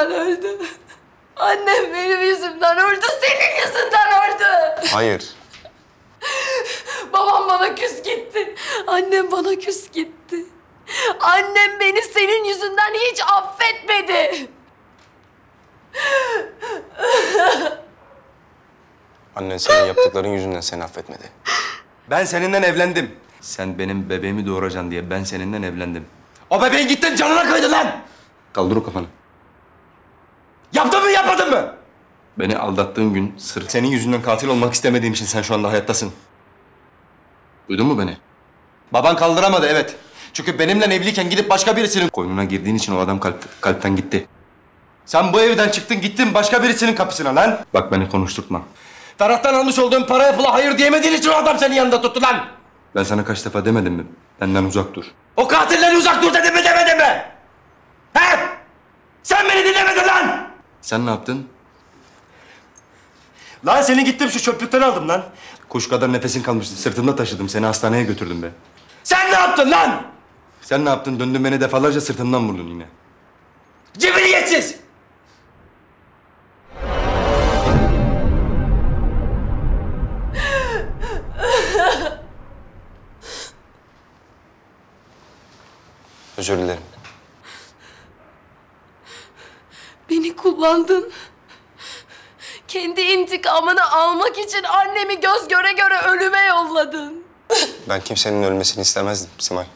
yüzümden öldü. Annem benim yüzümden öldü, senin yüzünden öldü. Hayır. Babam bana küs gitti. Annem bana küs gitti. Annem beni senin yüzünden hiç affetmedi. Annen senin yaptıkların yüzünden seni affetmedi. Ben seninle evlendim. Sen benim bebeğimi doğuracaksın diye ben seninle evlendim. O bebeğin gittin canına kıydın lan! Kaldır o kafanı. Mı? Beni aldattığın gün sırf senin yüzünden katil olmak istemediğim için sen şu anda hayattasın. Duydun mu beni? Baban kaldıramadı evet. Çünkü benimle evliyken gidip başka birisinin koynuna girdiğin için o adam kalp, kalpten gitti. Sen bu evden çıktın gittin başka birisinin kapısına lan. Bak beni konuşturtma. Ferhat'tan almış olduğun paraya pula hayır diyemediğin için o adam senin yanında tuttu lan. Ben sana kaç defa demedim mi? Benden uzak dur. O katilden uzak dur dedim mi demedim mi? He? Sen beni dinlemedin lan! Sen ne yaptın? Lan seni gittim şu çöplükten aldım lan. Kuş kadar nefesin kalmıştı. Sırtımda taşıdım. Seni hastaneye götürdüm be. Sen ne yaptın lan? Sen ne yaptın? Döndün beni defalarca sırtımdan vurdun yine. Cibiliyetsiz! Özür dilerim. Beni kullandın. Kendi intikamını almak için annemi göz göre göre ölüme yolladın. Ben kimsenin ölmesini istemezdim Simay.